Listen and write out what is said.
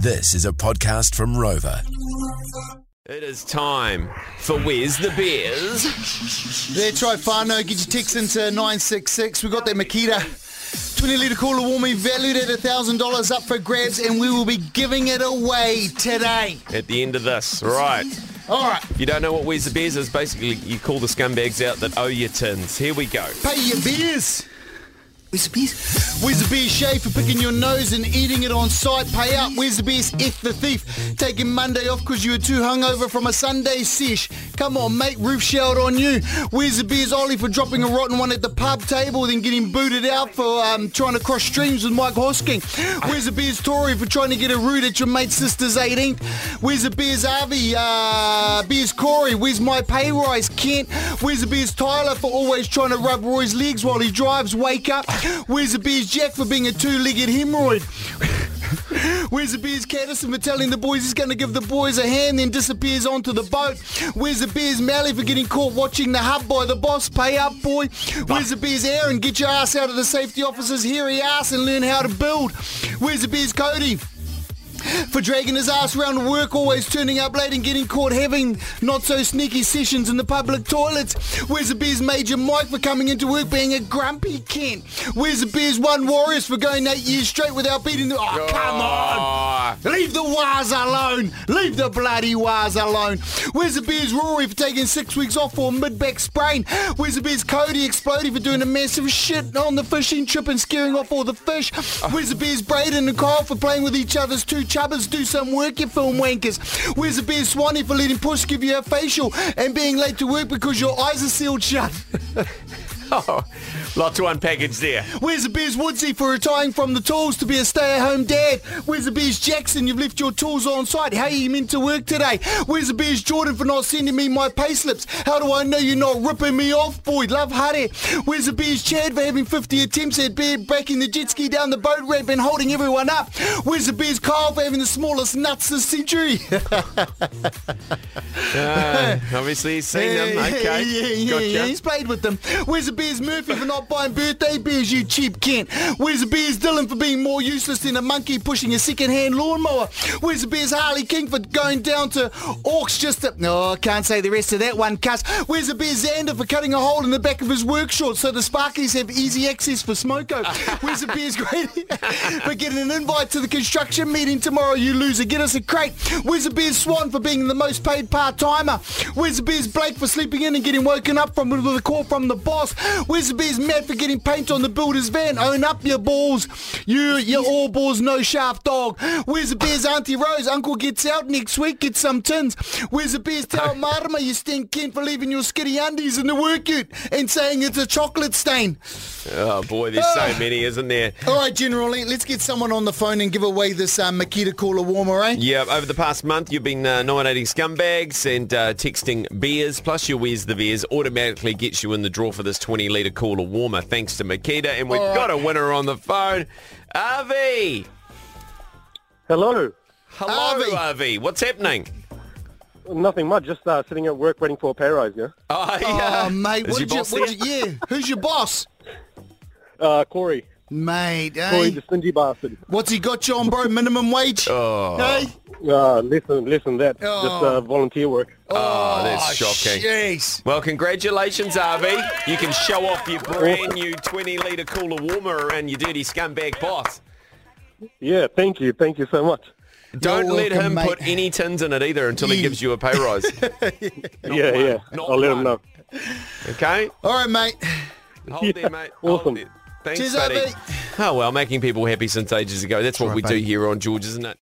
This is a podcast from Rover. It is time for Where's the Beers? There, try Fano, get your text into 966. We've got that Makita 20 litre cooler warming valued at $1,000 up for grabs, and we will be giving it away today. At the end of this, right. All right, If you don't know what Where's the Beers is, basically you call the scumbags out that owe you tins. Here we go. pay your beers. Where's the beers? Where's the beers shave for picking your nose and eating it on site? Pay up. Where's the beers? F the thief. Taking Monday off because you were too hungover from a Sunday sesh. Come on, mate. Roof shout on you. Where's the beers? Ollie for dropping a rotten one at the pub table, then getting booted out for um, trying to cross streams with Mike Hosking. Where's the beers? Tory for trying to get a root at your mate's sister's 18th. Where's the beers? Avi. Uh, beers Corey. Where's my pay rise? Kent. Where's the beers? Tyler for always trying to rub Roy's legs while he drives. Wake up. Where's the beers? Jack for being a two-legged hemorrhoid. Where's the beers Caddison for telling the boys he's going to give the boys a hand, then disappears onto the boat? Where's the beers Mally for getting caught watching the hub by the boss? Pay up, boy. Where's the beers Aaron? Get your ass out of the safety officer's hairy ass and learn how to build. Where's the beers Cody? For dragging his ass around to work, always turning up late and getting caught having not so sneaky sessions in the public toilets. Where's the Beers Major Mike for coming into work being a grumpy Kent? Where's the Beers One Warriors for going eight years straight without beating the... Oh, come on! Leave the wires alone. Leave the bloody wires alone. Where's the Beers Rory for taking six weeks off for a mid-back sprain? Where's the Beers Cody exploding for doing a massive shit on the fishing trip and scaring off all the fish? Where's the Beers Braden and Kyle for playing with each other's two chubbers? Do some work, you film wankers. Where's the Beers Swanee for letting Push give you a facial and being late to work because your eyes are sealed shut? oh, lot to unpackage there. Where's the Beers Woodsy for retiring from the tools to be a stay-at-home dad? Where's the Beers Jackson? You've left your tools on site. How are you meant to work today? Where's the Beers Jordan for not sending me my payslips? How do I know you're not ripping me off, boy? Love Hare. Where's the Beers Chad for having 50 attempts at bear breaking the jet ski down the boat ramp and holding everyone up? Where's the Beers Kyle for having the smallest nuts this century? Uh, obviously he's seen them. Yeah, Okay. Yeah, yeah, gotcha. yeah, he's played with them. Where's the Beers Murphy for not buying birthday beers, you cheap Kent? Where's the Beers Dylan for being more useless than a monkey pushing a second-hand lawnmower? Where's the Beers Harley King for going down to Orcs just to... No, I can't say the rest of that one, cuss. Where's the Beers Xander for cutting a hole in the back of his work shorts so the Sparkies have easy access for Smoko? Where's the Beers Grady for getting an invite to the construction meeting tomorrow, you loser? Get us a crate. Where's the Beers Swan for being the most paid part-timer? Where's the Beers Blake for sleeping in and getting woken up from with a call from the boss? Where's the Beers Matt for getting paint on the builder's van? Own up your balls. You, you all balls, no shaft dog. Where's the Beers Auntie Rose? Uncle gets out next week, get some tins. Where's the Beers Tell Marama you stink Kent for leaving your skitty undies in the work ute and saying it's a chocolate stain? Oh boy, there's so many, isn't there? All right, General, let's get someone on the phone and give away this uh, Makita cooler warmer, eh? Yeah, over the past month you've been uh, nominating scumbags and uh, texting beers, plus your Where's the Beers automatically gets you in the draw for this 20 litre cooler warmer thanks to Makita. And we've All right. got a winner on the phone. Avi! Hello. Hello, Avi. Avi. What's happening? Nothing much. Just uh, sitting at work waiting for a pay rise. Yeah. Oh, yeah. Oh, mate, Is what your did you, boss what did you, yeah, who's your boss? Uh, Corey. Mate, Corey, eh? the stingy bastard. What's he got you on, bro? Minimum wage? Oh. Hey? Uh, listen, listen. That just Oh. uh, volunteer work. Oh, that's shocking. Jeez. Well, congratulations, Avi. You can show off your brand new 20 litre cooler warmer around your dirty scumbag boss. Yeah. Thank you. Thank you so much. Don't You're let welcome, him mate. put any tins in it either until he gives you a pay rise. yeah, one. yeah. Not I'll let him know. Okay? All right, mate. Hold there, mate. Hold Awesome. Thanks, Cheers, buddy. Avi. Oh, well, making people happy since ages ago. That's what right, we do here on George, isn't it?